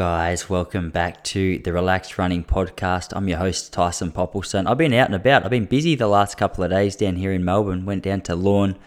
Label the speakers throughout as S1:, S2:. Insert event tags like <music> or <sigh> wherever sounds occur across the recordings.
S1: guys? Welcome back to the Relaxed Running Podcast. I'm your host, Tyson Popplestone. I've been out and about. I've been busy the last couple of days down here in Melbourne. Went down to Lorne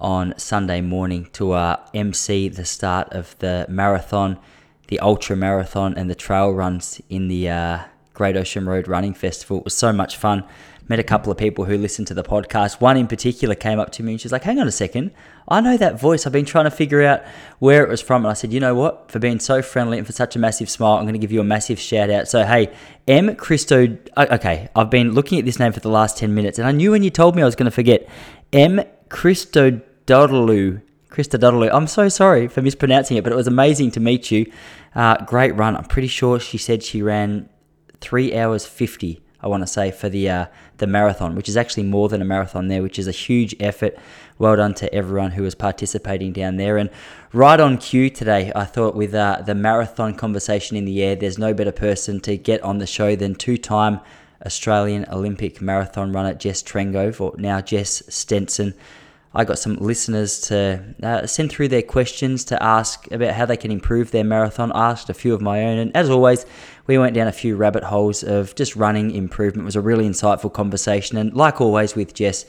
S1: on Sunday morning to uh, MC the start of the marathon, the ultra marathon, and the trail runs in the uh, Great Ocean Road Running Festival. It was so much fun met a couple of people who listened to the podcast. One in particular came up to me and she's like, hang on a second. I know that voice. I've been trying to figure out where it was from. And I said, you know what? For being so friendly and for such a massive smile, I'm going to give you a massive shout out. So, hey, M. Christo. Okay, I've been looking at this name for the last 10 minutes and I knew when you told me I was going to forget. M. Christo Christodolu. Christodolu. I'm so sorry for mispronouncing it, but it was amazing to meet you. Uh, great run. I'm pretty sure she said she ran three hours 50 I want to say, for the uh, the marathon, which is actually more than a marathon there, which is a huge effort. Well done to everyone who was participating down there. And right on cue today, I thought with uh, the marathon conversation in the air, there's no better person to get on the show than two-time Australian Olympic marathon runner Jess Trengove, or now Jess Stenson. I got some listeners to uh, send through their questions to ask about how they can improve their marathon. Asked a few of my own, and as always, we went down a few rabbit holes of just running improvement. It was a really insightful conversation, and like always with Jess,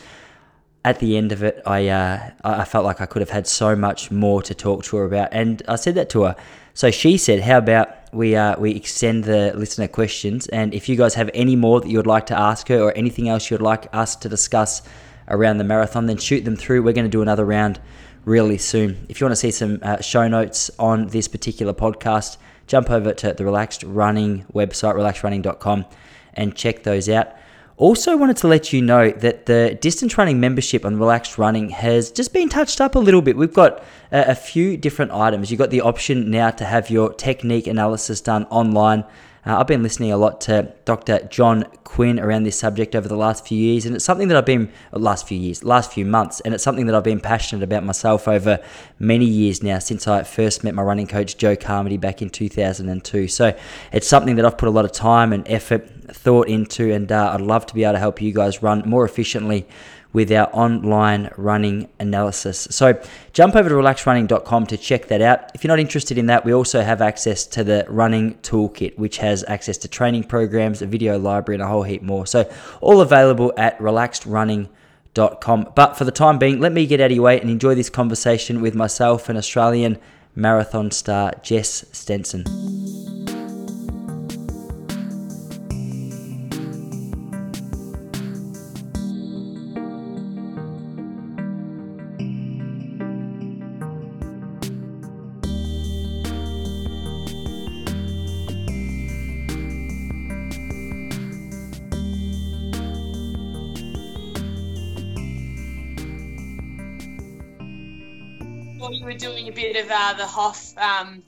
S1: at the end of it, I uh, I felt like I could have had so much more to talk to her about, and I said that to her. So she said, "How about we uh, we extend the listener questions, and if you guys have any more that you would like to ask her, or anything else you'd like us to discuss." around the marathon, then shoot them through. We're going to do another round really soon. If you want to see some uh, show notes on this particular podcast, jump over to the Relaxed Running website, relaxedrunning.com, and check those out. Also, wanted to let you know that the distance running membership on Relaxed Running has just been touched up a little bit. We've got a, a few different items. You've got the option now to have your technique analysis done online uh, I've been listening a lot to Dr. John Quinn around this subject over the last few years, and it's something that I've been uh, last few years, last few months, and it's something that I've been passionate about myself over many years now since I first met my running coach Joe Carmody back in 2002. So it's something that I've put a lot of time and effort, thought into, and uh, I'd love to be able to help you guys run more efficiently with our online running analysis. So jump over to relaxedrunning.com to check that out. If you're not interested in that, we also have access to the running toolkit, which has access to training programs, a video library, and a whole heap more. So all available at relaxedrunning.com. But for the time being, let me get out of your way and enjoy this conversation with myself and Australian marathon star Jess Stenson.
S2: Uh, the Hoff um,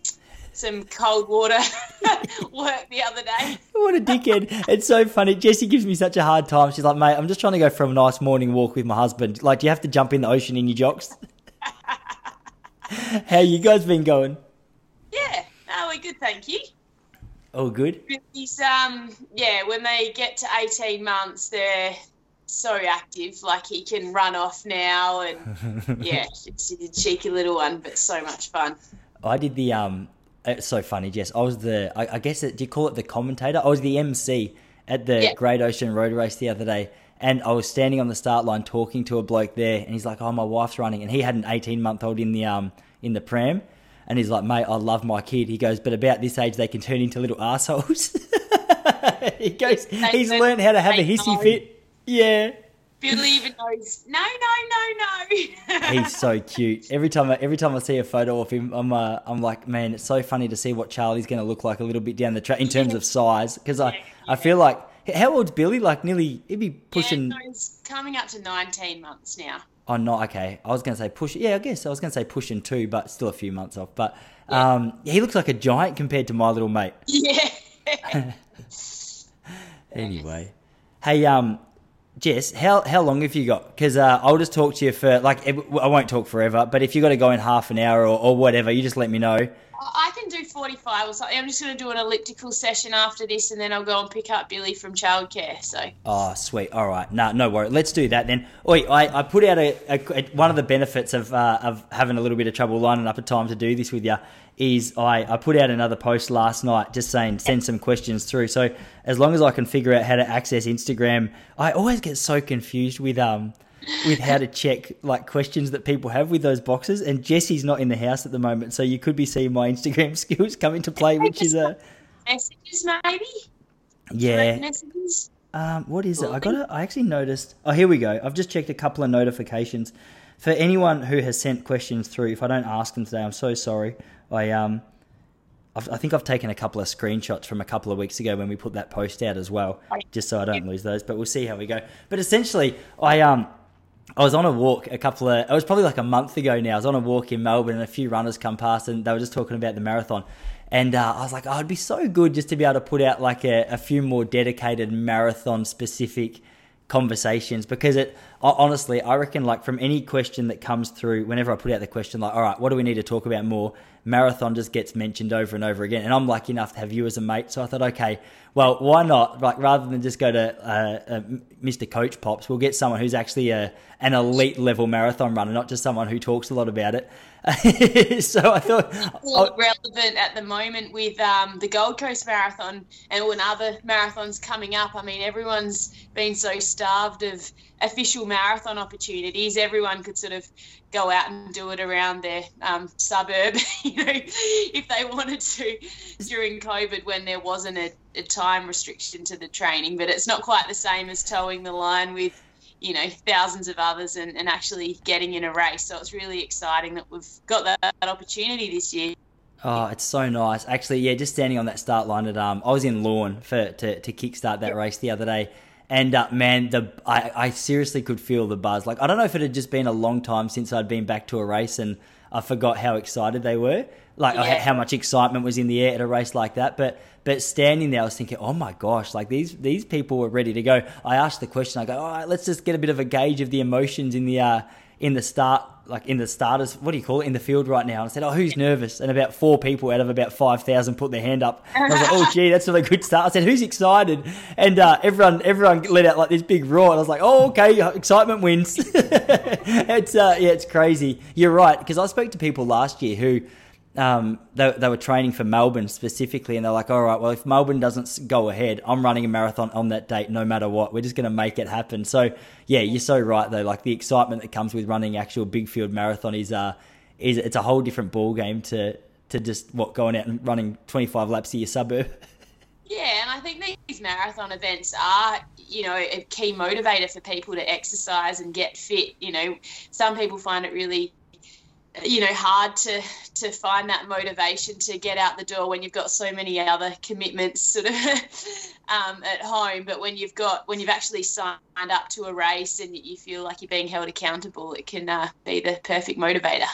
S2: some cold water <laughs> work the other day. <laughs>
S1: What a dickhead. It's so funny. Jessie gives me such a hard time. She's like, mate, I'm just trying to go for a nice morning walk with my husband. Like, do you have to jump in the ocean in your jocks? <laughs> How you guys been going?
S2: Yeah, no, we're good, thank you.
S1: Oh, good.
S2: Um, yeah, when they get to 18 months, they're so active. Like he can run off now, and <laughs> yeah, it's a cheeky little one, but so much fun.
S1: I did the um. It's so funny, Jess. I was the. I, I guess it, do you call it the commentator? I was the MC at the yeah. Great Ocean Road Race the other day, and I was standing on the start line talking to a bloke there, and he's like, "Oh, my wife's running," and he had an eighteen month old in the um in the pram. And he's like, mate, I love my kid. He goes, but about this age, they can turn into little <laughs> assholes. <laughs> he goes, he's learned how to have a hissy fit. Yeah.
S2: Bill even knows. No, no, no,
S1: no. He's so <laughs> cute. Every time, I, every time I see a photo of him, I'm, uh, I'm like, man, it's so funny to see what Charlie's going to look like a little bit down the track in terms <laughs> yeah. of size. Because I, yeah. I feel like, how old's Billy? Like nearly, he'd be pushing.
S2: Yeah, he's coming up to 19 months now.
S1: Oh, not okay. I was going to say push. Yeah, I guess I was going to say pushing two, but still a few months off. But yeah. um, he looks like a giant compared to my little mate.
S2: Yeah. <laughs>
S1: anyway, hey, um, Jess, how how long have you got? Because uh, I'll just talk to you for like I won't talk forever, but if you've got to go in half an hour or, or whatever, you just let me know.
S2: I can do 45 or something. I'm just going to do an elliptical session after this and then I'll go and pick up Billy from childcare. So.
S1: Oh, sweet. All right. No, no worry. Let's do that then. Oi, I, I put out a, a, one of the benefits of, uh, of having a little bit of trouble lining up a time to do this with you is I, I put out another post last night just saying send some questions through. So as long as I can figure out how to access Instagram, I always get so confused with um with how to check like questions that people have with those boxes. And Jesse's not in the house at the moment, so you could be seeing my Instagram <laughs> skills come into play, which is a
S2: messages maybe.
S1: Yeah. Messages. Um, what is it? I got. I actually noticed. Oh, here we go. I've just checked a couple of notifications. For anyone who has sent questions through, if I don't ask them today, I'm so sorry. I um, I've, i think I've taken a couple of screenshots from a couple of weeks ago when we put that post out as well, just so I don't lose those. But we'll see how we go. But essentially, I um, I was on a walk a couple of, it was probably like a month ago now. I was on a walk in Melbourne and a few runners come past and they were just talking about the marathon. And uh, I was like, oh, it'd be so good just to be able to put out like a, a few more dedicated marathon specific conversations because it honestly i reckon like from any question that comes through whenever i put out the question like all right what do we need to talk about more marathon just gets mentioned over and over again and i'm lucky enough to have you as a mate so i thought okay well why not like rather than just go to uh, uh, mr coach pops we'll get someone who's actually a, an elite level marathon runner not just someone who talks a lot about it <laughs> so I thought
S2: well, relevant at the moment with um, the Gold Coast Marathon and when other marathons coming up. I mean, everyone's been so starved of official marathon opportunities. Everyone could sort of go out and do it around their um, suburb, <laughs> you know, if they wanted to during COVID when there wasn't a, a time restriction to the training. But it's not quite the same as toeing the line with you know thousands of others and, and actually getting in a race. So it's really exciting that we've got that, that opportunity this year.
S1: Oh, it's so nice. Actually, yeah, just standing on that start line at um, I was in Lorne for to to kickstart that race the other day, and uh, man, the I, I seriously could feel the buzz. Like I don't know if it had just been a long time since I'd been back to a race, and I forgot how excited they were like yeah. how much excitement was in the air at a race like that. But but standing there, I was thinking, oh my gosh, like these these people were ready to go. I asked the question. I go, all right, let's just get a bit of a gauge of the emotions in the uh, in the start, like in the starters. What do you call it in the field right now? And I said, oh, who's nervous? And about four people out of about five thousand put their hand up. And I was like, oh gee, that's a good start. I said, who's excited? And uh, everyone everyone let out like this big roar. And I was like, oh okay, excitement wins. <laughs> it's uh, yeah, it's crazy. You're right because I spoke to people last year who um, they, they were training for Melbourne specifically, and they're like, all right, well, if Melbourne doesn't go ahead, I'm running a marathon on that date no matter what. We're just going to make it happen. So, yeah, you're so right, though. Like, the excitement that comes with running actual big field marathon is, uh, is it's a whole different ball game to, to just, what, going out and running 25 laps of your suburb. <laughs>
S2: Yeah, and I think these marathon events are, you know, a key motivator for people to exercise and get fit. You know, some people find it really you know hard to to find that motivation to get out the door when you've got so many other commitments sort of <laughs> um, at home but when you've got when you've actually signed up to a race and you feel like you're being held accountable it can uh, be the perfect motivator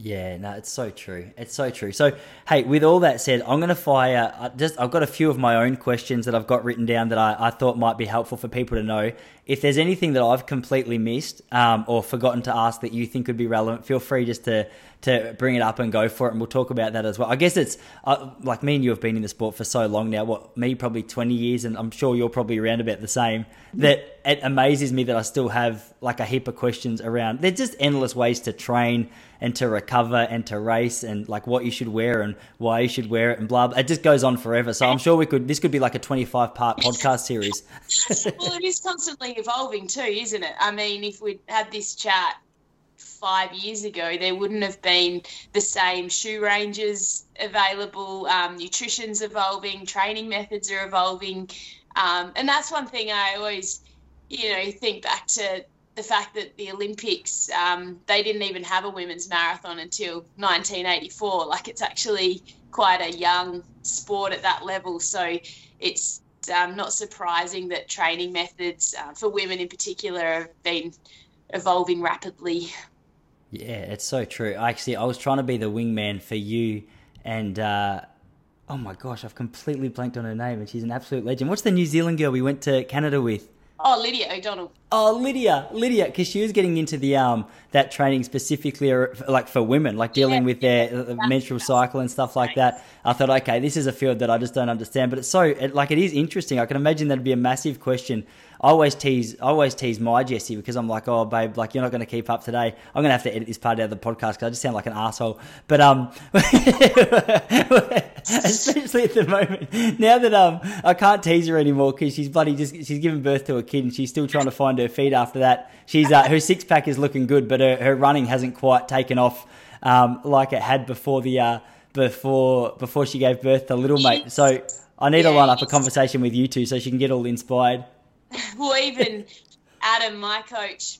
S1: yeah, no, it's so true. It's so true. So, hey, with all that said, I'm going to fire. Uh, just, I've got a few of my own questions that I've got written down that I, I thought might be helpful for people to know. If there's anything that I've completely missed um, or forgotten to ask that you think would be relevant, feel free just to to bring it up and go for it, and we'll talk about that as well. I guess it's uh, like me and you have been in the sport for so long now. What me probably 20 years, and I'm sure you're probably around about the same. That it amazes me that I still have like a heap of questions around. There's just endless ways to train and to recover and to race and like what you should wear and why you should wear it and blah, blah. It just goes on forever. So I'm sure we could, this could be like a 25 part podcast series. <laughs>
S2: well, it is constantly evolving too, isn't it? I mean, if we'd had this chat five years ago, there wouldn't have been the same shoe ranges available. Um, nutrition's evolving, training methods are evolving. Um, and that's one thing I always, you know, think back to the fact that the Olympics, um, they didn't even have a women's marathon until 1984. Like it's actually quite a young sport at that level. So it's um, not surprising that training methods uh, for women in particular have been evolving rapidly.
S1: Yeah, it's so true. Actually, I was trying to be the wingman for you and. Uh, oh my gosh, I've completely blanked on her name, and she's an absolute legend. What's the New Zealand girl we went to Canada with?
S2: Oh, Lydia O'Donnell.
S1: Oh, Lydia, Lydia, because she was getting into the um that training specifically like for women, like dealing
S2: Yeah,
S1: with their
S2: yeah,
S1: uh, menstrual cycle and stuff like that. I thought, okay, this is a field that I just don't understand, but it's so it, like it is interesting. I can imagine that'd be a massive question. I always tease, I always tease my Jessie because I'm like, oh, babe, like you're not going to keep up today. I'm going to have to edit this part out of the podcast because I just sound like an asshole. But um, <laughs> especially at the moment, now that um, I can't tease her anymore because she's bloody just she's given birth to a kid and she's still trying to find her feet after that. She's uh, her six pack is looking good, but her, her running hasn't quite taken off um, like it had before the uh, before before she gave birth to little mate. So I need to
S2: Yeah,
S1: line up a conversation with you two so she can get all inspired. <laughs>
S2: well, even Adam, my coach,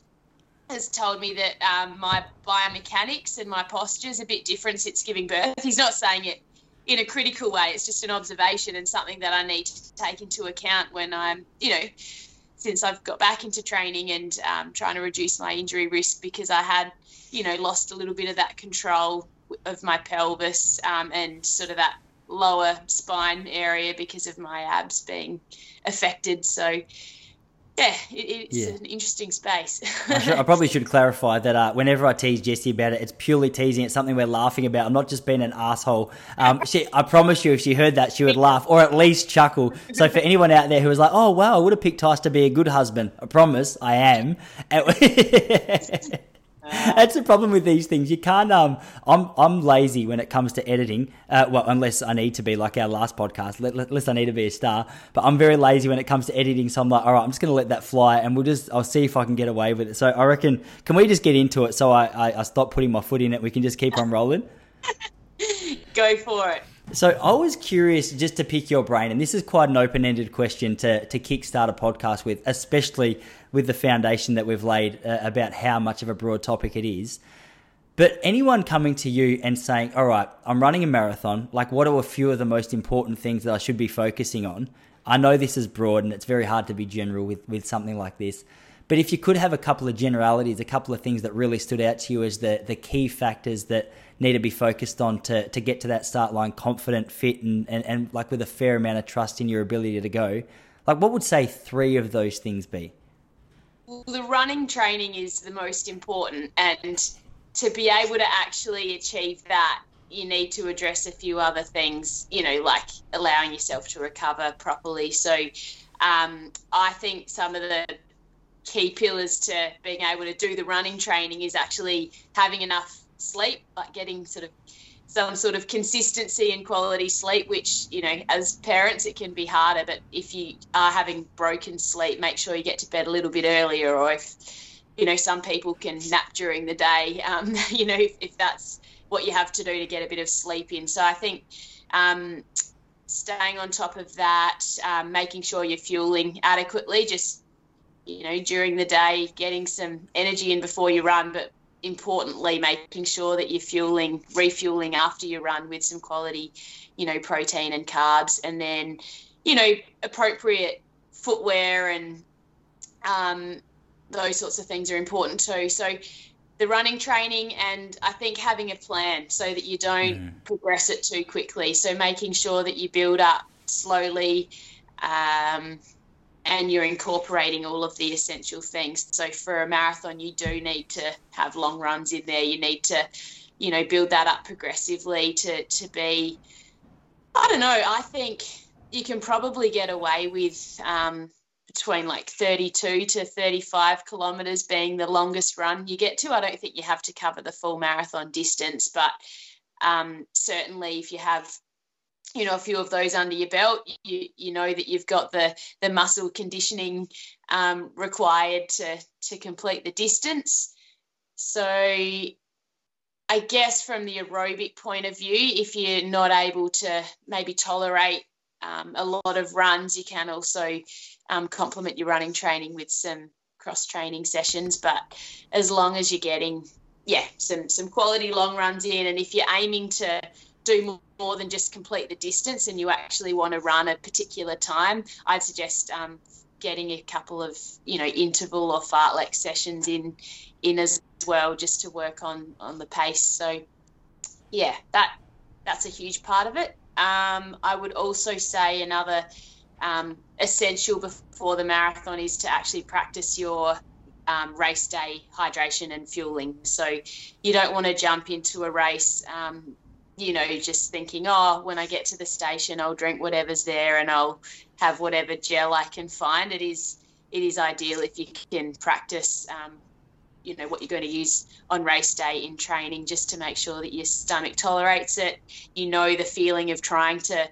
S2: has told me that um, my biomechanics and my posture is a bit different since giving birth. <laughs> He's not saying it in a critical way. It's just an observation and something that I need to take into account when I'm, you know, since I've got back into training and um, trying to reduce my injury risk because I had, you know, lost a little bit of that control of my pelvis um, and sort of that lower spine area because of my abs being affected. So, yeah, it, it's
S1: Yeah.
S2: an interesting space.
S1: I, should, I probably should clarify that uh, whenever I tease Jessie about it, it's purely teasing. It's something we're laughing about. I'm not just being an asshole. Um, <laughs> she, I promise you, if she heard that, she would laugh or at least chuckle. So for anyone out there who was like, "Oh wow, I would have picked Tice to be a good husband," I promise I am. <laughs> That's the problem with these things. You can't. Um, I'm I'm lazy when it comes to editing. Uh, well, unless I need to be like our last podcast. Unless I need to be a star. But I'm very lazy when it comes to editing. So I'm like, all right, I'm just going to let that fly, and we'll just. I'll see if I can get away with it. So I reckon. Can we just get into it? So I I, I stop putting my foot in it. We can just keep on rolling. <laughs>
S2: Go for it.
S1: So I was curious just to pick your brain, and this is quite an open-ended question to to kickstart a podcast with, especially with the foundation that we've laid uh, about how much of a broad topic it is. But anyone coming to you and saying, "All right, I'm running a marathon. Like, what are a few of the most important things that I should be focusing on?" I know this is broad, and it's very hard to be general with with something like this. But if you could have a couple of generalities, a couple of things that really stood out to you as the the key factors that need to be focused on to, to get to that start line confident, fit, and, and, and like with a fair amount of trust in your ability to go, like what would say three of those things be?
S2: The running training is the most important, and to be able to actually achieve that, you need to address a few other things, you know, like allowing yourself to recover properly. So, um, I think some of the key pillars to being able to do the running training is actually having enough sleep, like getting sort of some sort of consistency and quality sleep, which, you know, as parents, it can be harder. But if you are having broken sleep, make sure you get to bed a little bit earlier. Or if, you know, some people can nap during the day, um, <laughs> you know, if, if that's what you have to do to get a bit of sleep in. So I think um, staying on top of that, um, making sure you're fueling adequately, just, you know, during the day, getting some energy in before you run, but importantly making sure that you're fueling refueling after you run with some quality you know protein and carbs and then you know appropriate footwear and um, those sorts of things are important too. So the running training and i think having a plan so that you don't progress it too quickly. So making sure that you build up slowly um, and you're incorporating all of the essential things. So for a marathon, you do need to have long runs in there. You need to, you know, build that up progressively to to be. I don't know. I think you can probably get away with um, between like 32 to 35 kilometers being the longest run you get to. I don't think you have to cover the full marathon distance, but um, certainly if you have you know a few of those under your belt you you know that you've got the the muscle conditioning um, required to to complete the distance. So i guess from the aerobic point of view if you're not able to maybe tolerate um, a lot of runs you can also um, complement your running training with some cross training sessions. But as long as you're getting yeah some some quality long runs in and if you're aiming to do more than just complete the distance and you actually want to run a particular time, I'd suggest um, getting a couple of you know interval or fartlek sessions in in as well, just to work on on the pace. So yeah, that that's a huge part of it. Um, I would also say another um, essential before the marathon is to actually practice your um, race day hydration and fueling. So you don't want to jump into a race, um, you know, just thinking, oh, when I get to the station, I'll drink whatever's there and I'll have whatever gel I can find. It is it is ideal if you can practice. Um, you know what you're going to use on race day in training just to make sure that your stomach tolerates it you know the feeling of trying to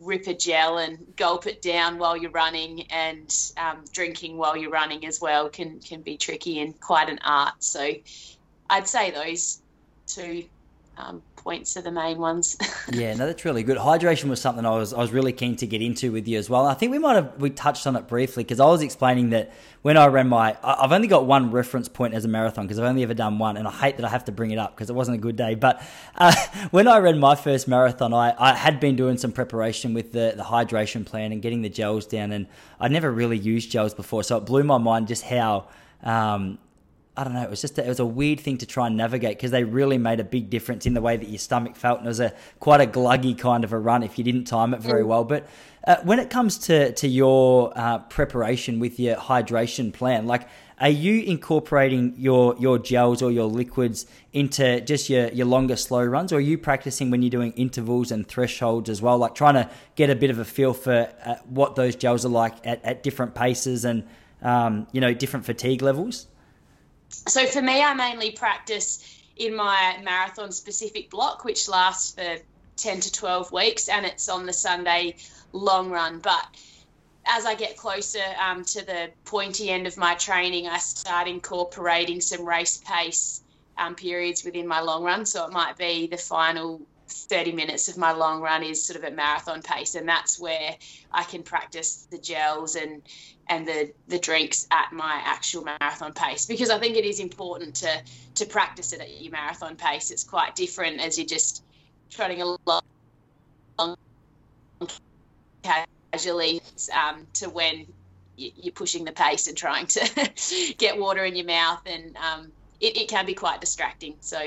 S2: rip a gel and gulp it down while you're running and um, drinking while you're running as well can can be tricky and quite an art so i'd say those two um, points are the main ones. <laughs>
S1: yeah, no, that's really good. Hydration was something I was I was really keen to get into with you as well. I think we might have we touched on it briefly because I was explaining that when I ran my I've only got one reference point as a marathon because I've only ever done one, and I hate that I have to bring it up because it wasn't a good day. But uh, <laughs> when I ran my first marathon, I, I had been doing some preparation with the the hydration plan and getting the gels down, and I'd never really used gels before, so it blew my mind just how um, I don't know. It was just a, it was a weird thing to try and navigate because they really made a big difference in the way that your stomach felt, and it was a quite a gluggy kind of a run if you didn't time it very mm. well. But uh, when it comes to to your uh, preparation with your hydration plan, like are you incorporating your your gels or your liquids into just your your longer slow runs, or are you practicing when you're doing intervals and thresholds as well, like trying to get a bit of a feel for uh, what those gels are like at, at different paces and um, you know different fatigue levels?
S2: So for me, I mainly practice in my marathon specific block, which lasts for 10 to 12 weeks, and it's on the Sunday long run. But as I get closer um, to the pointy end of my training, I start incorporating some race pace um, periods within my long run. So it might be the final 30 minutes of my long run is sort of at marathon pace, and that's where I can practice the gels and and the the drinks at my actual marathon pace because I think it is important to to practice it at your marathon pace. It's quite different as you're just trotting along casually um, to when you're pushing the pace and trying to <laughs> get water in your mouth and um, it, it, can be quite distracting so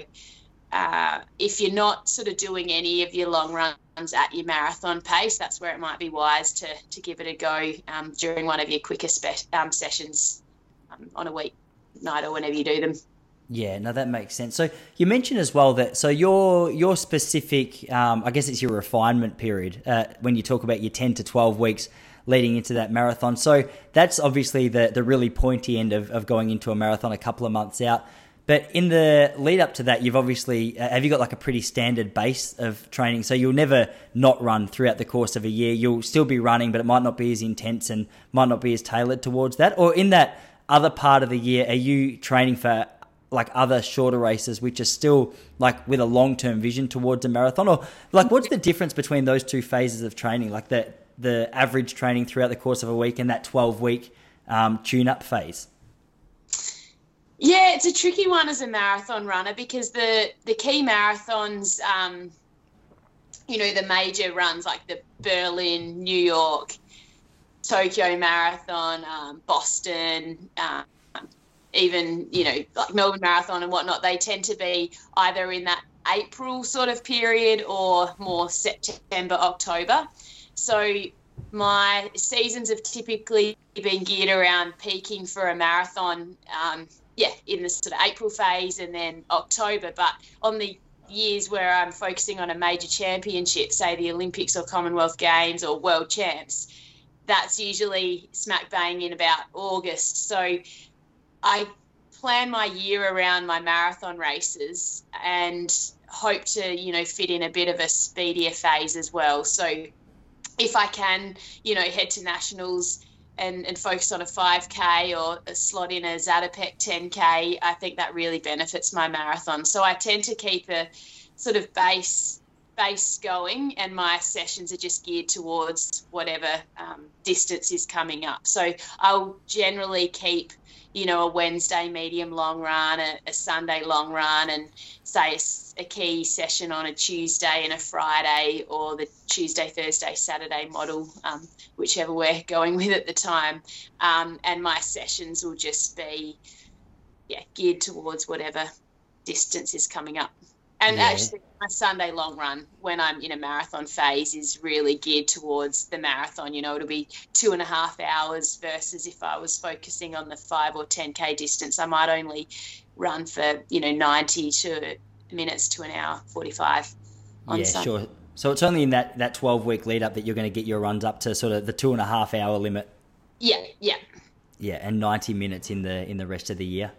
S2: uh, if you're not sort of doing any of your long runs at your marathon pace, that's where it might be wise to, to give it a go um, during one of your quicker spe- um, sessions um, on a week night or whenever you do them.
S1: Yeah, no, that makes sense. So you mentioned as well that so your your specific, um, I guess it's your refinement period uh, when you talk about your ten to twelve weeks leading into that marathon. So that's obviously the the really pointy end of, of going into a marathon a couple of months out. But in the lead up to that, you've obviously uh, have you got like a pretty standard base of training, so you'll never not run throughout the course of a year. You'll still be running, but it might not be as intense and might not be as tailored towards that. Or in that other part of the year, are you training for like other shorter races, which are still like with a long term vision towards a marathon? Or like, what's the difference between those two phases of training, like the the average training throughout the course of a week and that twelve week um, tune up phase?
S2: Yeah, it's a tricky one as a marathon runner because the the key marathons, um, you know, the major runs like the Berlin, New York, Tokyo Marathon, um, Boston, um, even you know like Melbourne Marathon and whatnot, they tend to be either in that April sort of period or more September October. So my seasons have typically been geared around peaking for a marathon um, yeah, in the sort of April phase and then October. But on the years where I'm focusing on a major championship, say the Olympics or Commonwealth Games or World Champs, that's usually smack bang in about August. So I plan my year around my marathon races and hope to, you know, fit in a bit of a speedier phase as well. So if I can, you know, head to nationals and, and focus on a 5K or a slot in a Zatopek 10K, I think that really benefits my marathon. So I tend to keep a sort of base base going, and my sessions are just geared towards whatever um, distance is coming up. So I'll generally keep you know, a Wednesday medium long run, a, a Sunday long run, and say a, a, key session on a Tuesday and a Friday, or the Tuesday, Thursday, Saturday model, um, whichever we're going with at the time. Um, and my sessions will just be, yeah, geared towards whatever distance is coming up. And yeah. actually, my Sunday long run when I'm in a marathon phase is really geared towards the marathon. You know, it'll be two and a half hours versus if I was focusing on the five or 10K distance, I might only run for, you know, 90 to minutes to an hour 45
S1: on yeah, Sunday. sure. So it's only in that, that 12 week lead up that you're going to get your runs up to sort of the two and a half hour limit.
S2: Yeah, yeah.
S1: Yeah, and 90 minutes in the in the rest of the year.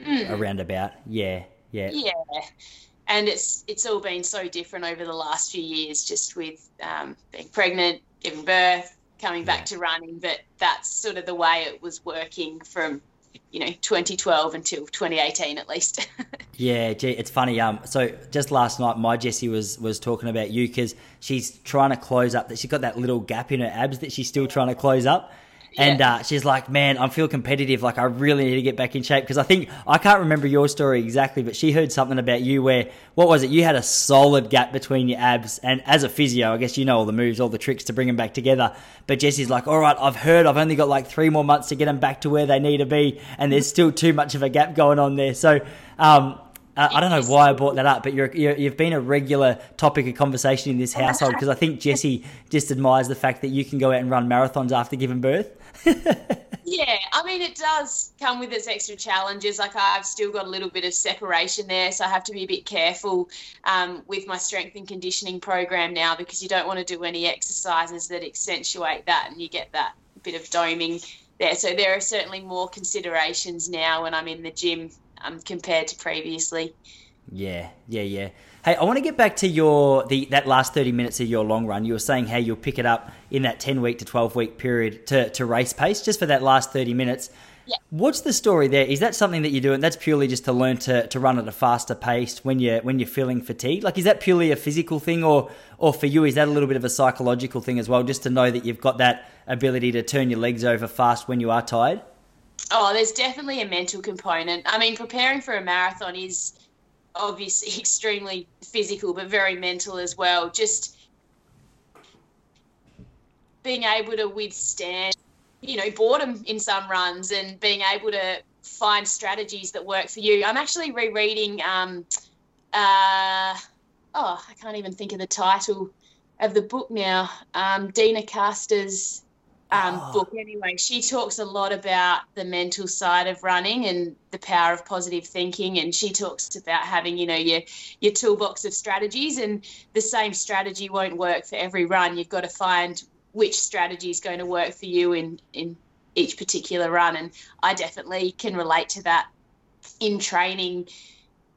S1: Mm. Around about. Yeah, yeah.
S2: Yeah and it's it's all been so different over the last few years, just with um, being pregnant, giving birth, coming back yeah. to running. But that's sort of the way it was working from you know 2012 until 2018 at least. <laughs>
S1: yeah, gee, it's funny. Um, so just last night, my Jessie was was talking about you because she's trying to close up that she's got that little gap in her abs that she's still trying to close up. And yeah. uh, she's like, man, I feel competitive. Like, I really need to get back in shape because I think I can't remember your story exactly, but she heard something about you where what was it? You had a solid gap between your abs, and as a physio, I guess you know all the moves, all the tricks to bring them back together. But Jesse's like, all right, I've heard I've only got like three more months to get them back to where they need to be, and there's still too much of a gap going on there. So. Um, uh, I don't know why I brought that up, but you're, you have been a regular topic of conversation in this household because I think Jesse just admires the fact that you can go out and run marathons after giving birth. <laughs>
S2: yeah, I mean, it does come with its extra challenges. Like, I've still got a little bit of separation there, so I have to be a bit careful um, with my strength and conditioning program now because you don't want to do any exercises that accentuate that and you get that bit of doming there. So, there are certainly more considerations now when I'm in the gym um, compared to previously.
S1: Yeah, yeah, yeah. Hey, I want to get back to your the that last thirty minutes of your long run. You were saying how you'll pick it up in that ten week to twelve week period to, to race pace, just for that last thirty minutes.
S2: Yeah.
S1: What's the story there? Is that something that you're doing? That's purely just to learn to, to run at a faster pace when you're when you're feeling fatigued. Like, is that purely a physical thing, or or for you, is that a little bit of a psychological thing as well? Just to know that you've got that ability to turn your legs over fast when you are tired.
S2: Oh, there's definitely a mental component. I mean, preparing for a marathon is obviously <laughs> extremely physical, but very mental as well. Just being able to withstand, you know, boredom in some runs and being able to find strategies that work for you. I'm actually rereading, um, uh, oh, I can't even think of the title of the book now. Um, Deena Kastor's um, oh. book anyway. She talks a lot about the mental side of running and the power of positive thinking, and she talks about having you know your your toolbox of strategies, and the same strategy won't work for every run. You've got to find which strategy is going to work for you in in each particular run, and I definitely can relate to that in training.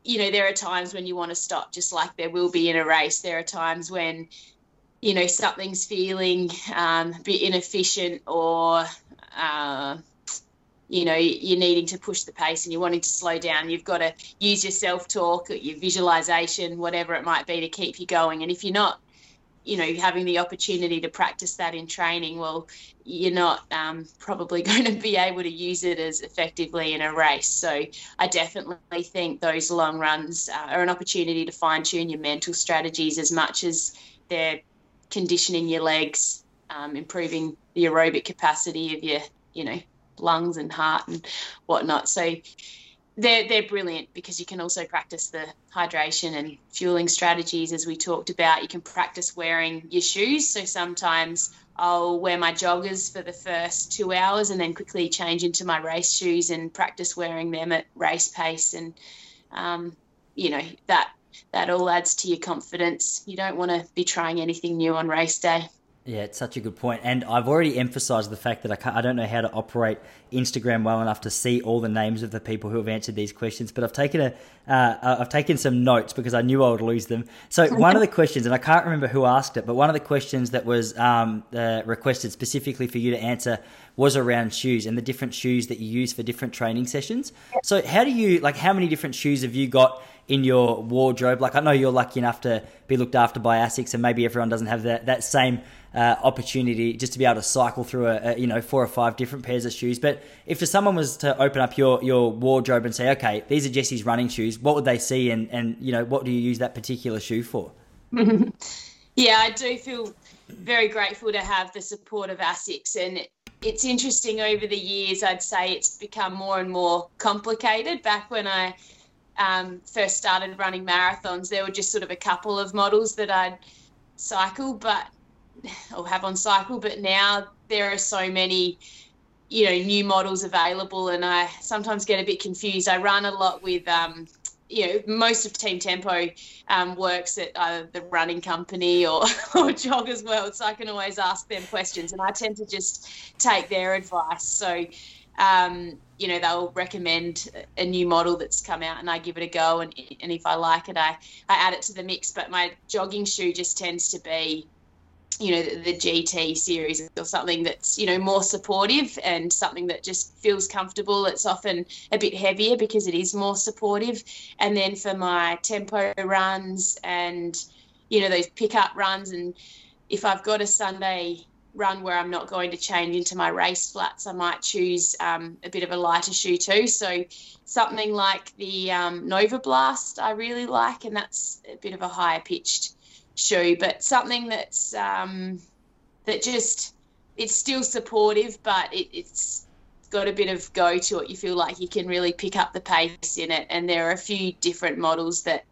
S2: You know, there are times when you want to stop, just like there will be in a race. There are times when you know something's feeling um, a bit inefficient or uh, you know you're needing to push the pace and you're wanting to slow down you've got to use your self-talk your visualization whatever it might be to keep you going. And if you're not you know having the opportunity to practice that in training well you're not um, probably <laughs> going to be able to use it as effectively in a race. So i definitely think those long runs uh, are an opportunity to fine tune your mental strategies as much as they're conditioning your legs, um, improving the aerobic capacity of your, you know, lungs and heart and whatnot. So they're they're brilliant because you can also practice the hydration and fueling strategies as we talked about. You can practice wearing your shoes. So sometimes I'll wear my joggers for the first two hours and then quickly change into my race shoes and practice wearing them at race pace. And um, you know that that all adds to your confidence. You don't want to be trying anything new on race day.
S1: Yeah, it's such a good point. And I've already emphasized the fact that I, can't, I don't know how to operate Instagram well enough to see all the names of the people who have answered these questions, but I've taken a, uh, I've taken some notes because I knew I would lose them. So <laughs> one of the questions, and I can't remember who asked it, but one of the questions that was um, uh, requested specifically for you to answer was around shoes and the different shoes that you use for different training sessions. So how do you, like, how many different shoes have you got in your wardrobe? Like, I know you're lucky enough to be looked after by ASICS, and maybe everyone doesn't have that, that same uh, opportunity just to be able to cycle through a, a, you know four or five different pairs of shoes. But if someone was to open up your your wardrobe and say, okay, these are Jesse's running shoes, what would they see, and and you know what do you use that particular shoe for? <laughs>
S2: yeah, I do feel very grateful to have the support of ASICS and. It's interesting over the years, I'd say it's become more and more complicated. Back when I um, first started running marathons, there were just sort of a couple of models that I'd cycle, but or have on cycle. But now there are so many, you know, new models available, and I sometimes get a bit confused. I run a lot with. Um, you know, most of Team Tempo um, works at either the running company or, <laughs> or Joggers World, so I can always ask them questions, and I tend to just take their advice. So, um, you know they'll recommend a new model that's come out and I give it a go and, and if I like it I, I add it to the mix but my jogging shoe just tends to be you know the, the, GT series or something that's you know more supportive and something that just feels comfortable it's often a bit heavier because it is more supportive and then for my tempo runs and you know those pickup runs and if I've got a Sunday run where I'm not going to change into my race flats, I might choose um, a bit of a lighter shoe too. So something like the um, Novablast I really like, and that's a bit of a higher pitched shoe, but something that's um, that just it's still supportive, but it, it's got a bit of go to it. You feel like you can really pick up the pace in it, and there are a few different models that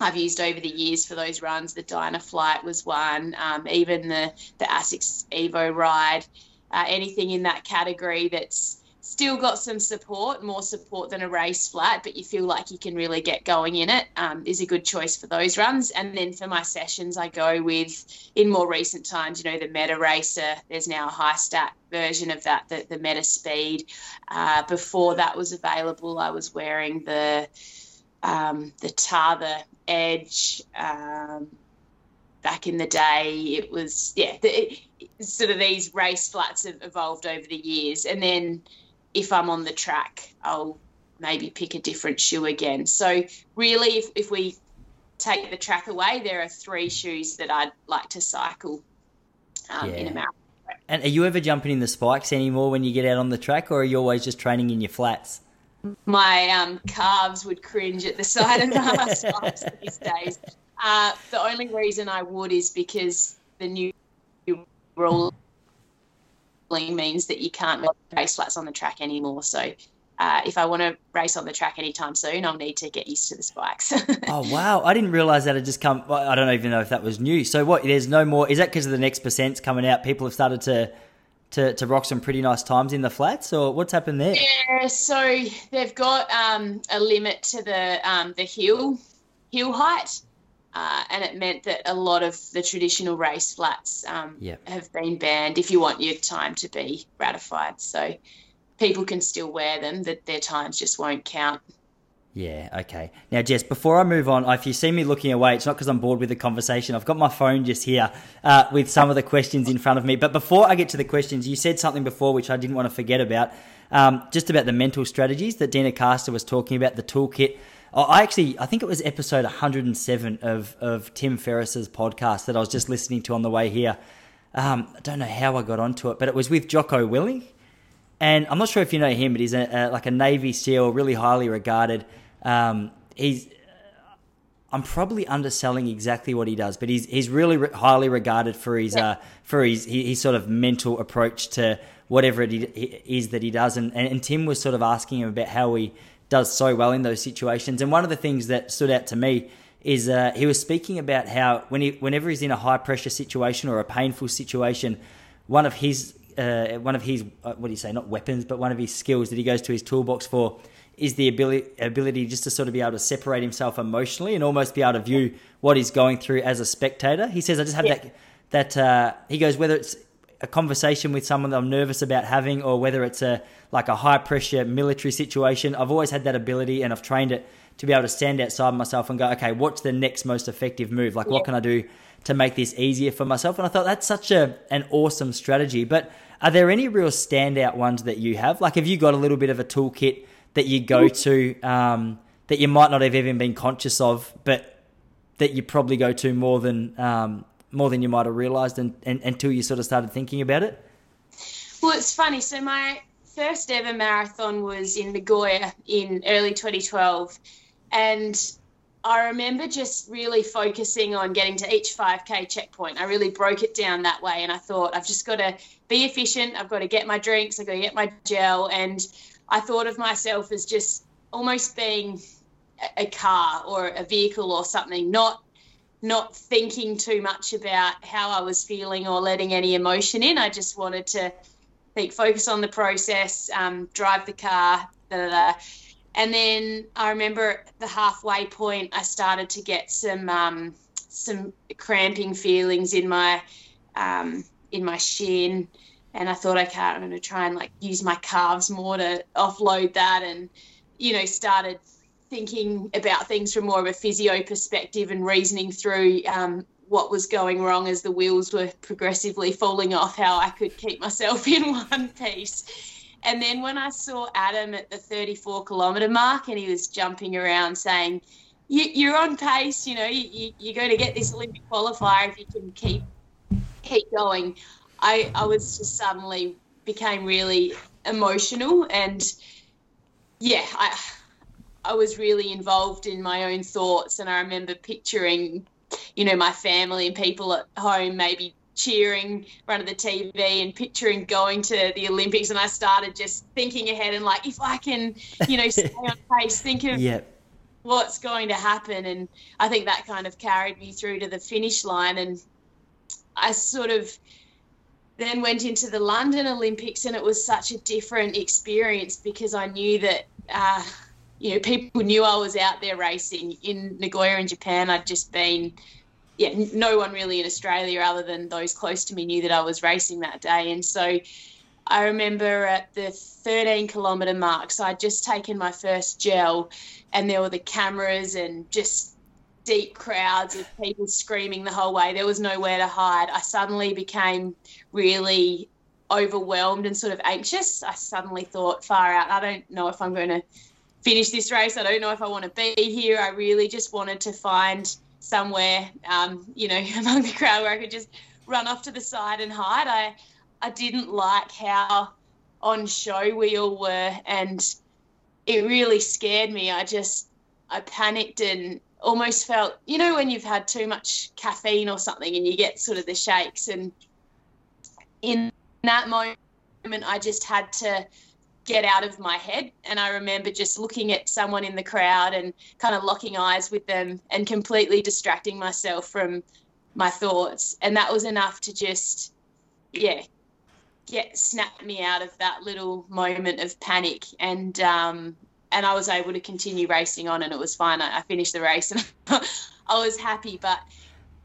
S2: I've used over the years for those runs. The DynaFlyte was one, um, even the the Asics Evo Ride, uh, anything in that category that's still got some support, more support than a race flat, but you feel like you can really get going in it. Um, is a good choice for those runs. And then for my sessions, I go with in more recent times, you know, the Meta Racer. There's now a high stack version of that, the, the Meta Speed. Uh, before that was available, I was wearing the um, the Tather Edge. Um, back in the day, it was yeah, the, it, sort of these race flats have evolved over the years, and then if I'm on the track, I'll maybe pick a different shoe again. So really, if, if we take the track away, there are three shoes that I'd like to cycle um, yeah. in a marathon.
S1: And are you ever jumping in the spikes anymore when you get out on the track, or are you always just training in your flats?
S2: my um, calves would cringe at the sight of the <laughs> spikes these days. Uh, the only reason I would is because the new ruling means that you can't race flats on the track anymore. So uh, if I want to race on the track anytime soon, I'll need to get used to the spikes. <laughs>
S1: oh wow! I didn't realize that had just come. I don't even know if that was new. So what? There's no more. Is that because of the next percents coming out? People have started to to, to rock some pretty nice times in the flats, or what's happened there?
S2: Yeah, so they've got um, a limit to the um, the hill hill height, uh, and it meant that a lot of the traditional race flats um, yep. have been banned. If you want your time to be ratified, so people can still wear them, that their times just won't count.
S1: Yeah, okay. Now, Jess, before I move on, if you see me looking away, it's not because I'm bored with the conversation. I've got my phone just here uh, with some of the questions in front of me. But before I get to the questions, you said something before which I didn't want to forget about, um, just about the mental strategies that Deena Kastor was talking about, the toolkit. Oh, I actually, I think it was episode 107 of, of Tim Ferriss's podcast that I was just listening to on the way here. Um, I don't know how I got onto it, but it was with Jocko Willink. And I'm not sure if you know him, but he's a, a, like a Navy SEAL, really highly regarded – um, he's I'm probably underselling exactly what he does, but he's he's really re- highly regarded for his yeah. uh, for his, his sort of mental approach to whatever it is that he does. And, and, and Tim was sort of asking him about how he does so well in those situations. And one of the things that stood out to me is uh, he was speaking about how when he whenever he's in a high pressure situation or a painful situation, one of his uh, one of his uh, what do you say not weapons but one of his skills that he goes to his toolbox for is the ability ability just to sort of be able to separate himself emotionally and almost be able to view what he's going through as a spectator. He says, "I just have yeah. that." That uh, he goes whether it's a conversation with someone that I'm nervous about having, or whether it's a like a high pressure military situation. I've always had that ability, and I've trained it to be able to stand outside myself and go, okay, what's the next most effective move? Like, yeah. what can I do to make this easier for myself? And I thought that's such a an awesome strategy. But are there any real standout ones that you have? Like, have you got a little bit of a toolkit? that you go to um, that you might not have even been conscious of, but that you probably go to more than um, more than you might have realised and, and, until you sort of started thinking about it?
S2: Well, it's funny. So my first ever marathon was in Nagoya in early 2012, and I remember just really focusing on getting to each 5K checkpoint. I really broke it down that way, and I thought I've just got to be efficient. I've got to get my drinks. I've got to get my gel, and I thought of myself as just almost being a car or a vehicle or something, not not thinking too much about how I was feeling or letting any emotion in. I just wanted to think, focus on the process, um, drive the car, da, da, da. and then I remember the halfway point, I started to get some um, some cramping feelings in my um, in my shin, and I thought, okay, I'm going to try and like use my calves more to offload that, and you know, started thinking about things from more of a physio perspective and reasoning through um, what was going wrong as the wheels were progressively falling off, how I could keep myself <laughs> in one piece. And then when I saw Adam at the 34 kilometre mark and he was jumping around saying, you, are on pace, you know, you, you're going to get this Olympic qualifier if you can keep keep going. I, I was just suddenly became really emotional and yeah, I I was really involved in my own thoughts, and I remember picturing, you know, my family and people at home maybe cheering in front of the TV and picturing going to the Olympics. And I started just thinking ahead and like, if I can, you know, stay on <laughs> pace, think of yep. what's going to happen. And I think that kind of carried me through to the finish line. And I sort of then went into the London Olympics, and it was such a different experience because I knew that. Uh, you know, people knew I was out there racing in Nagoya in Japan. I'd just been, yeah, no one really in Australia other than those close to me knew that I was racing that day. And so I remember at the 13 kilometre mark, so I'd just taken my first gel and there were the cameras and just deep crowds of people screaming the whole way. There was nowhere to hide. I suddenly became really overwhelmed and sort of anxious. I suddenly thought, far out, I don't know if I'm going to finish this race. I don't know if I want to be here. I really just wanted to find somewhere, um, you know, <laughs> among the crowd where I could just run off to the side and hide. I I didn't like how on show we all were, and it really scared me. I just I panicked and almost felt, you know, when you've had too much caffeine or something and you get sort of the shakes. And in that moment, I just had to get out of my head. And I remember just looking at someone in the crowd and kind of locking eyes with them and completely distracting myself from my thoughts. And that was enough to just, yeah, get snap me out of that little moment of panic. And um, and I was able to continue racing on, and it was fine. I, I finished the race, and <laughs> I was happy. But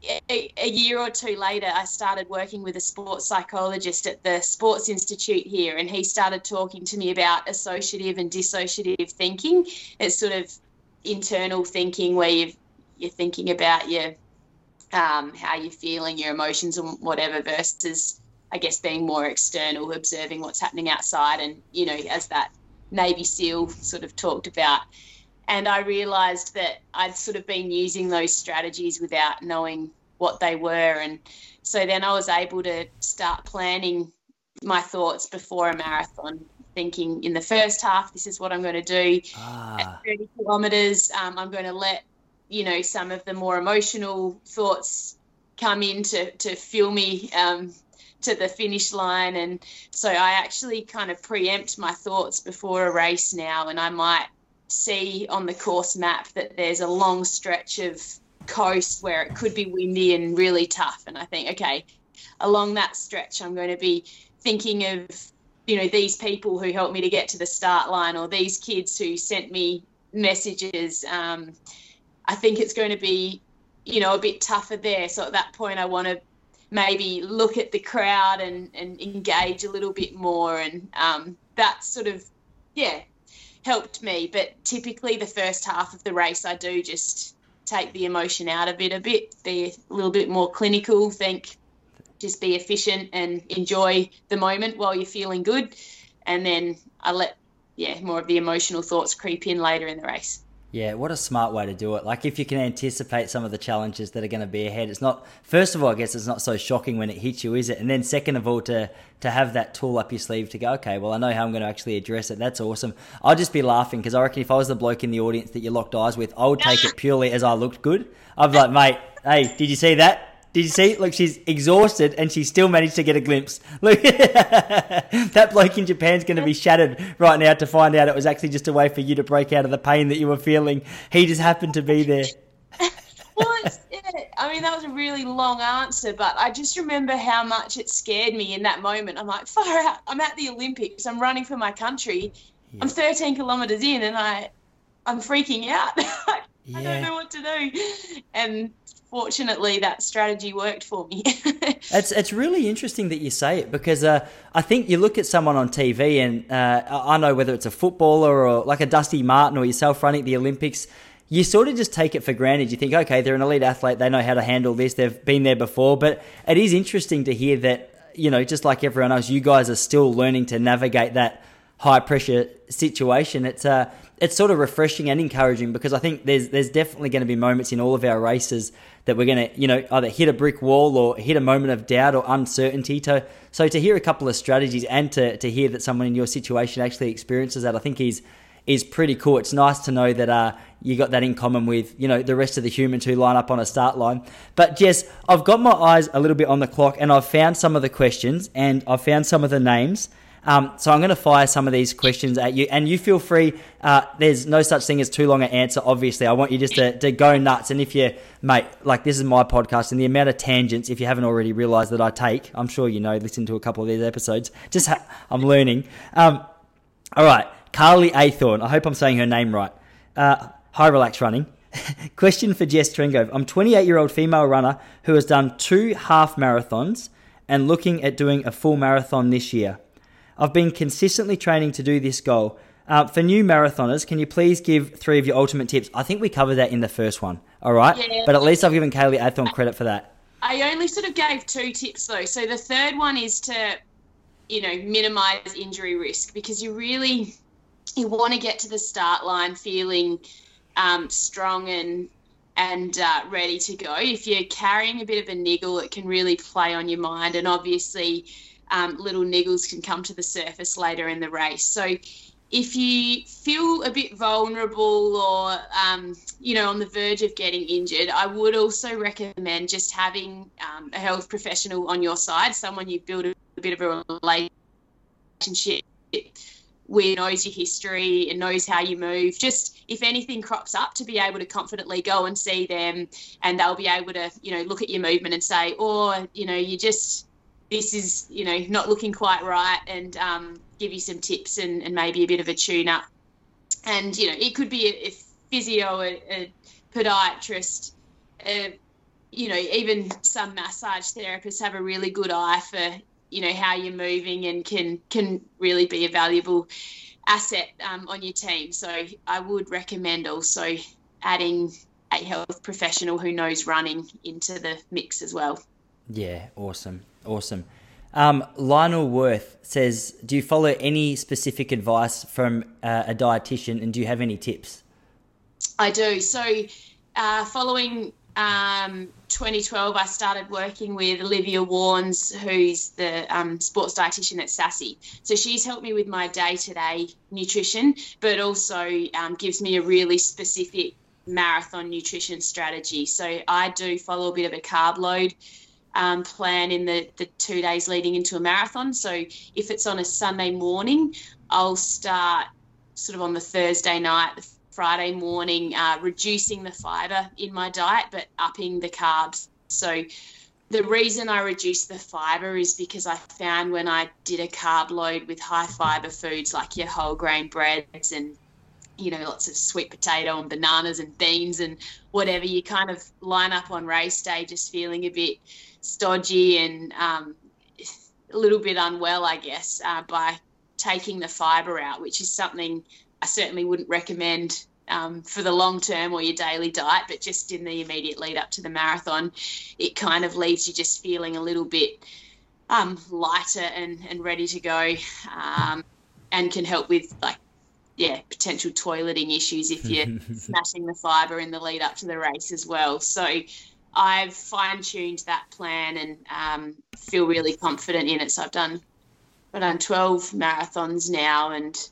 S2: a, a, year or two later, I started working with a sports psychologist at the Sports Institute here, and he started talking to me about associative and dissociative thinking. It's sort of internal thinking where you you're thinking about your um, how you're feeling, your emotions, and whatever, versus I guess being more external, observing what's happening outside, and you know, as that Navy SEAL sort of talked about and I realized that I'd sort of been using those strategies without knowing what they were. And so then I was able to start planning my thoughts before a marathon, thinking in the first half, this is what I'm going to do. Ah. At 30 kilometers, um, I'm going to let, you know, some of the more emotional thoughts come in to, to fuel me um, to the finish line. And so I actually kind of preempt my thoughts before a race now, and I might see on the course map that there's a long stretch of coast where it could be windy and really tough. And I think, okay, along that stretch, I'm going to be thinking of, you know, these people who helped me to get to the start line or these kids who sent me messages. Um, I think it's going to be, you know, a bit tougher there. So at that point, I want to maybe look at the crowd and, and engage a little bit more. And um, that sort of, yeah, helped me. But typically, the first half of the race, I do just take the emotion out of it a bit, be a little bit more clinical, think, just be efficient and enjoy the moment while you're feeling good. And then I let, yeah, more of the emotional thoughts creep in later in the race.
S1: Yeah, what a smart way to do it. Like if you can anticipate some of the challenges that are going to be ahead, it's not first of all, I guess it's not so shocking when it hits you, is it? And then second of all to to have that tool up your sleeve to go, okay, well I know how I'm going to actually address it. That's awesome. I'll just be laughing because I reckon if I was the bloke in the audience that you locked eyes with, I would take <laughs> it purely as I looked good. I'd be like, mate, hey, did you see that? Did you see? Look, she's exhausted and she still managed to get a glimpse. <laughs> Look, that bloke in Japan's going to be shattered right now to find out it was actually just a way for you to break out of the pain that you were feeling. He just happened to be there. <laughs>
S2: well, yeah, I mean, that was a really long answer, but I just remember how much it scared me in that moment. I'm like, far out. I'm at the Olympics. I'm running for my country. Yeah. I'm 13 kilometers in, and I, I'm freaking out. <laughs> I yeah. don't know what to do. And fortunately, that strategy worked for me. <laughs>
S1: it's it's really interesting that you say it because uh, I think you look at someone on TV, and uh, I know whether it's a footballer or like a Dusty Martin or yourself running the Olympics you sort of just take it for granted. You think, okay, they're an elite athlete, they know how to handle this, they've been there before. But it is interesting to hear that, you know, just like everyone else, you guys are still learning to navigate that high pressure situation. It's uh, it's sort of refreshing and encouraging because I think there's there's definitely going to be moments in all of our races that we're going to, you know, either hit a brick wall or hit a moment of doubt or uncertainty. To, so to hear a couple of strategies and to, to hear that someone in your situation actually experiences that, I think is is pretty cool. It's nice to know that uh, you got that in common with you know the rest of the humans who line up on a start line. But Jess, I've got my eyes a little bit on the clock, and I've found some of the questions and I've found some of the names. Um, so I'm going to fire some of these questions at you, and you feel free. Uh, there's no such thing as too long an answer. Obviously, I want you just to, to go nuts. And if you, mate, like this is my podcast, and the amount of tangents, if you haven't already realised that I take, I'm sure you know. Listen to a couple of these episodes. Just ha- <laughs> I'm learning. Um, all right. Carly Athorn. I hope I'm saying her name right. Uh, hi, Relax Running. <laughs> Question for Jess Trengove. I'm 28 year old female runner who has done two half marathons and looking at doing a full marathon this year. I've been consistently training to do this goal. Uh, for new marathoners, can you please give three of your ultimate tips? I think we covered that in the first one, all right? Yeah. But at least I've given Kaylee Athorn credit for that.
S2: I only sort of gave two tips though. So the third one is to, you know, minimize injury risk because you really you want to get to the start line feeling um, strong and and uh, ready to go. If you're carrying a bit of a niggle, it can really play on your mind, and obviously, um, little niggles can come to the surface later in the race. So, if you feel a bit vulnerable or um, you know on the verge of getting injured, I would also recommend just having um, a health professional on your side, someone you build a, bit of a relationship with knows your history and knows how you move. Just if anything crops up, to be able to confidently go and see them, and they'll be able to, you know, look at your movement and say, "Oh, you know, you just this is, you know, not looking quite right," and um, give you some tips and, and maybe a bit of a tune up. And you know, it could be a, a physio, a, a podiatrist. A, you know, even some massage therapists have a really good eye for you know how you're moving and can can really be a valuable asset um, on your team. So I would recommend also adding a health professional who knows running into the mix as well.
S1: Yeah, awesome, awesome. Um, Lionel Worth says, "Do you follow any specific advice from uh, a dietitian, and do you have any tips?"
S2: I do. So, uh, following um, 2012, I started working with Olivia Warnes, who's the um, sports dietitian at SASI. So she's helped me with my day to day nutrition, but also um, gives me a really specific marathon nutrition strategy. So I do follow a bit of a carb load. Um, plan in the, the two days leading into a marathon. So if it's on a Sunday morning, I'll start sort of on the Thursday night, the Friday morning, uh, reducing the fiber in my diet, but upping the carbs. So the reason I reduced the fiber is because I found when I did a carb load with high fiber foods like your whole grain breads and you know lots of sweet potato and bananas and beans and whatever you kind of line up on race day just feeling a bit stodgy and um, a little bit unwell I guess uh, by taking the fiber out which is something I certainly wouldn't recommend um, for the long term or your daily diet, but just in the immediate lead up to the marathon, it kind of leaves you just feeling a little bit um, lighter and, and ready to go um, and can help with like yeah potential toileting issues if you're <laughs> smashing the fiber in the lead up to the race as well. So i've fine-tuned that plan and um, feel really confident in it so i've done i've done 12 marathons now and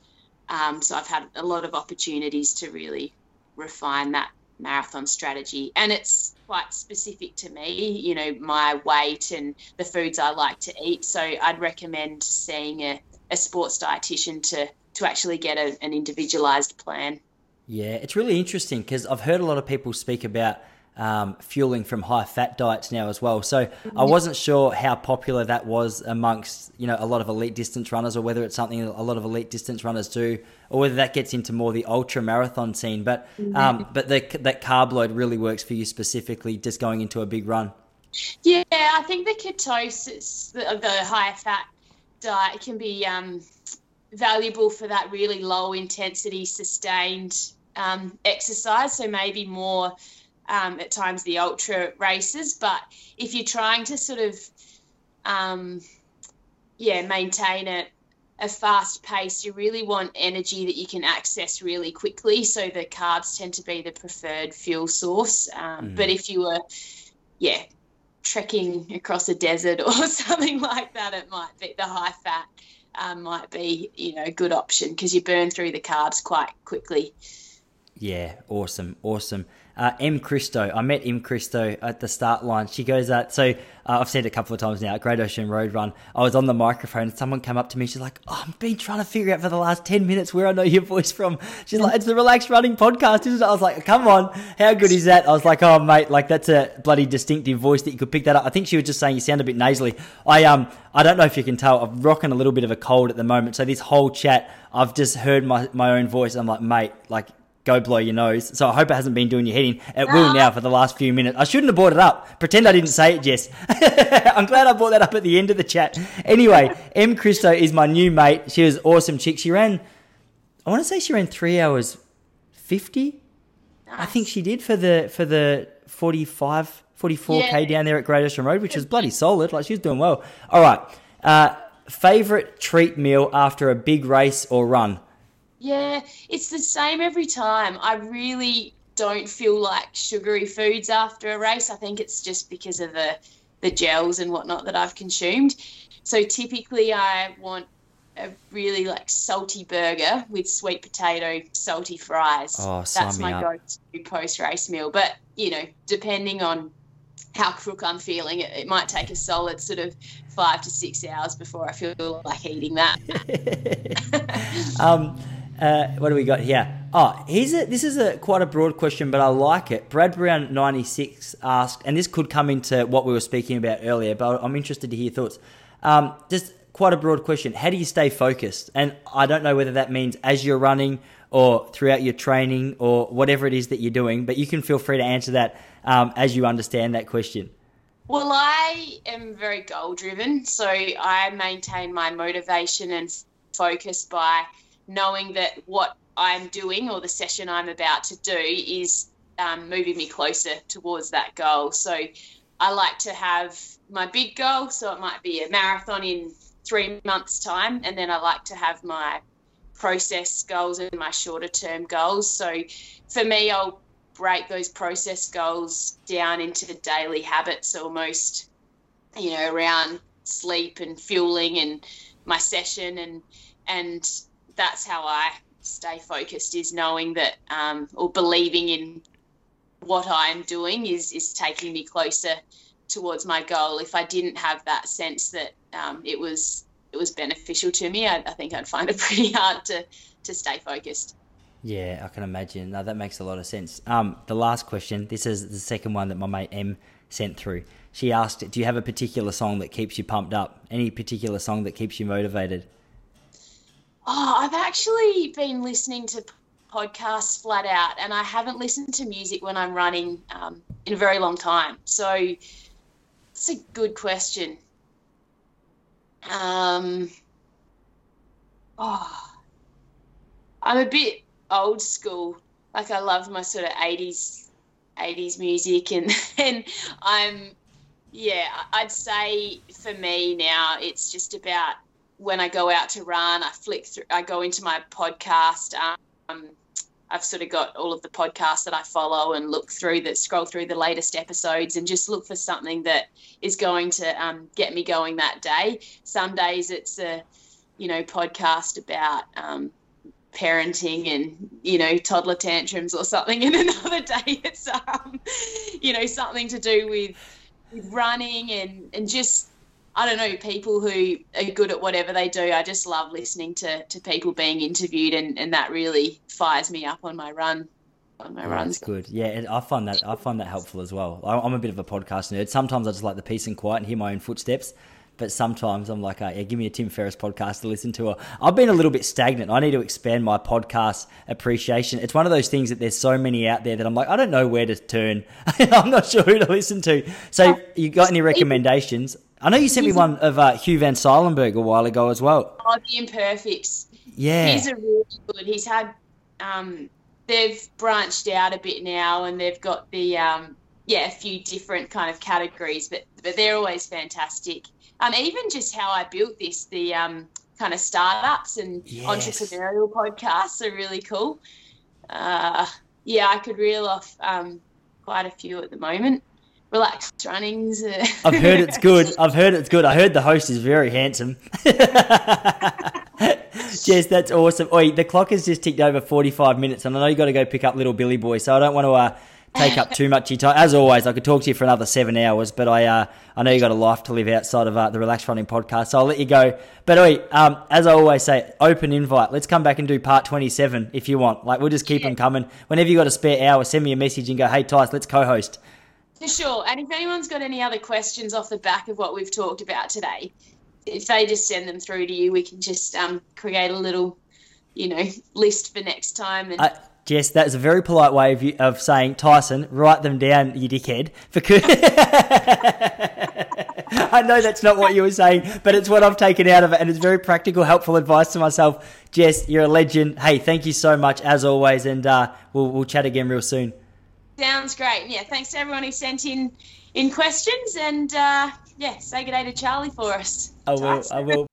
S2: um, so I've had a lot of opportunities to really refine that marathon strategy. And it's quite specific to me, you know, my weight and the foods I like to eat. So I'd recommend seeing a, a sports dietitian to, to actually get a, an individualized plan.
S1: Yeah, it's really interesting because I've heard a lot of people speak about um, fueling from high fat diets now as well. So I wasn't sure how popular that was amongst you know a lot of elite distance runners, or whether it's something a lot of elite distance runners do, or whether that gets into more the ultra marathon scene. But um, but the, that carb load really works for you specifically, just going into a big run.
S2: Yeah, I think the ketosis, the, the high fat diet, can be um, valuable for that really low intensity, sustained um, exercise. So maybe more um, at times the ultra races. But if you're trying to sort of, um, yeah, maintain a, a fast pace, you really want energy that you can access really quickly. So the carbs tend to be the preferred fuel source. Um, mm. But if you were, yeah, trekking across a desert <laughs> or something like that, it might be the high fat. Um, might be you know a good option because you burn through the carbs quite quickly.
S1: Yeah, awesome, awesome uh, M. Christo. I met M. Christo at the start line. She goes out. So uh, I've said it a couple of times now. At Great Ocean Road Run, I was on the microphone. and Someone came up to me. She's like, oh, "I've been trying to figure out for the last ten minutes where I know your voice from." She's like, "It's the Relaxed Running Podcast, isn't it?" I was like, "Come on, how good is that?" I was like, "Oh, mate, like that's a bloody distinctive voice that you could pick that up." I think she was just saying you sound a bit nasally. I um, I don't know if you can tell. I'm rocking a little bit of a cold at the moment. So this whole chat, I've just heard my my own voice. I'm like, mate, like go blow your nose. So I hope it hasn't been doing your head in. It will now for the last few minutes. I shouldn't have brought it up. Pretend I didn't say it, Jess. <laughs> I'm glad I brought that up at the end of the chat. Anyway, <laughs> M. Christo is my new mate. She was awesome chick. She ran, I want to say she ran three hours 50. Nice. I think she did for the, for the 45, 44k yeah. down there at Great Ocean Road, which was bloody solid. Like she was doing well. All right. Uh, favorite treat meal after a big race or run?
S2: Yeah, it's the same every time. I really don't feel like sugary foods after a race. I think it's just because of the the gels and whatnot that I've consumed. So typically, I want a really like salty burger with sweet potato, salty fries.
S1: Oh,
S2: That's my
S1: up.
S2: go-to post race meal. But you know, depending on how crook I'm feeling, it, it might take a solid sort of five to six hours before I feel like eating that. <laughs>
S1: um, uh, what do we got here? Oh, a, this is a quite a broad question, but I like it. Brad Brown ninety six asked, and this could come into what we were speaking about earlier, but I'm interested to hear thoughts. Um, just quite a broad question. How do you stay focused? And I don't know whether that means as you're running or throughout your training or whatever it is that you're doing, but you can feel free to answer that um, as you understand that question.
S2: Well, I am very goal driven, so I maintain my motivation and focus by knowing that what I'm doing or the session I'm about to do is um, moving me closer towards that goal. So I like to have my big goal, so it might be a marathon in three months' time, and then I like to have my process goals and my shorter term goals. So for me, I'll break those process goals down into the daily habits almost, you know, around sleep and fueling and my session and and that's how I stay focused is knowing that um, or believing in what I'm doing is is taking me closer towards my goal. If I didn't have that sense that um, it was it was beneficial to me, I, I, think I'd find it <laughs> pretty hard to to stay focused.
S1: Yeah, I can imagine. No, that makes a lot of sense. Um, the last question. This is the second one that my mate M sent through. She asked, "Do you have a particular song that keeps you pumped up? Any particular song that keeps you motivated?"
S2: Oh, I've actually been listening to podcasts flat out, and I haven't listened to music when I'm running um, in a very long time. So it's a good question. Um, oh, I'm a bit old school. Like I love my sort of 80s 80s music and <laughs> and I'm yeah, I'd say for me now it's just about when I go out to run, I flick through, I go into my podcast. Um, I've sort of got all of the podcasts that I follow and look through that, scroll through the latest episodes and just look for something that is going to um, get me going that day. Some days it's a, you know, podcast about um, parenting and you know toddler tantrums or something and <laughs> another day it's um you know something to do with, with running and and just I don't know people who are good at whatever they do I just love listening to to people being interviewed and and that really fires me up on my run on my
S1: Yeah,
S2: runs
S1: That's good. Yeah, I find that I find that helpful as well. I- I'm a bit of a podcast nerd. Sometimes I just like the peace and quiet and hear my own footsteps. But sometimes I'm like, uh, yeah, give me a Tim Ferriss podcast to listen to. I've been a little bit stagnant. I need to expand my podcast appreciation. It's one of those things that there's so many out there that I'm like, I don't know where to turn. <laughs> I'm not sure who to listen to. So, you got any recommendations? I know you sent me one of uh, Hugh van Cuylenburg a while ago as well.
S2: Oh, the imperfects
S1: Yeah.
S2: He's a really good. He's had. Um, they've branched out a bit now, and they've got the um, yeah a few different kind of categories, but but they're always fantastic. Um, even just how I built this, the um, kind of startups and
S1: Yes.
S2: entrepreneurial podcasts are really cool. Uh, yeah, I could reel off um, quite a few at the moment. Relaxed runnings.
S1: I've heard it's good. <laughs> I've heard it's good. I heard the host is very handsome. <laughs> Jess, that's awesome. Oi, the clock has just ticked over 45 minutes, and I know you got to go pick up little Billy Boy, so I don't want to uh, take up too much of your time. As always, I could talk to you for another seven hours, but I uh, I know you got a life to live outside of uh, the Relaxed Running podcast, so I'll let you go. But oi, um, as I always say, open invite. Let's come back and do part 27 if you want. Like, we'll just keep
S2: Yeah.
S1: them coming. Whenever you got a spare hour, send me a message and go, hey, Tice, let's co-host.
S2: For sure. And if anyone's got any other questions off the back of what we've talked about today, if they just send them through to you, we can just um, create a little, you know, list for next time. And
S1: Uh, Jess, that is a very polite way of, you, of saying, Tyson, write them down, you dickhead. <laughs> I know that's not what you were saying, but it's what I've taken out of it, and it's very practical, helpful advice to myself. Jess, you're a legend. Hey, thank you so much as always, and uh, we'll, we'll chat again real soon.
S2: Sounds great. Yeah, thanks to everyone who sent in in questions. And uh, yeah, say good day to Charlie for us.
S1: I will. I will.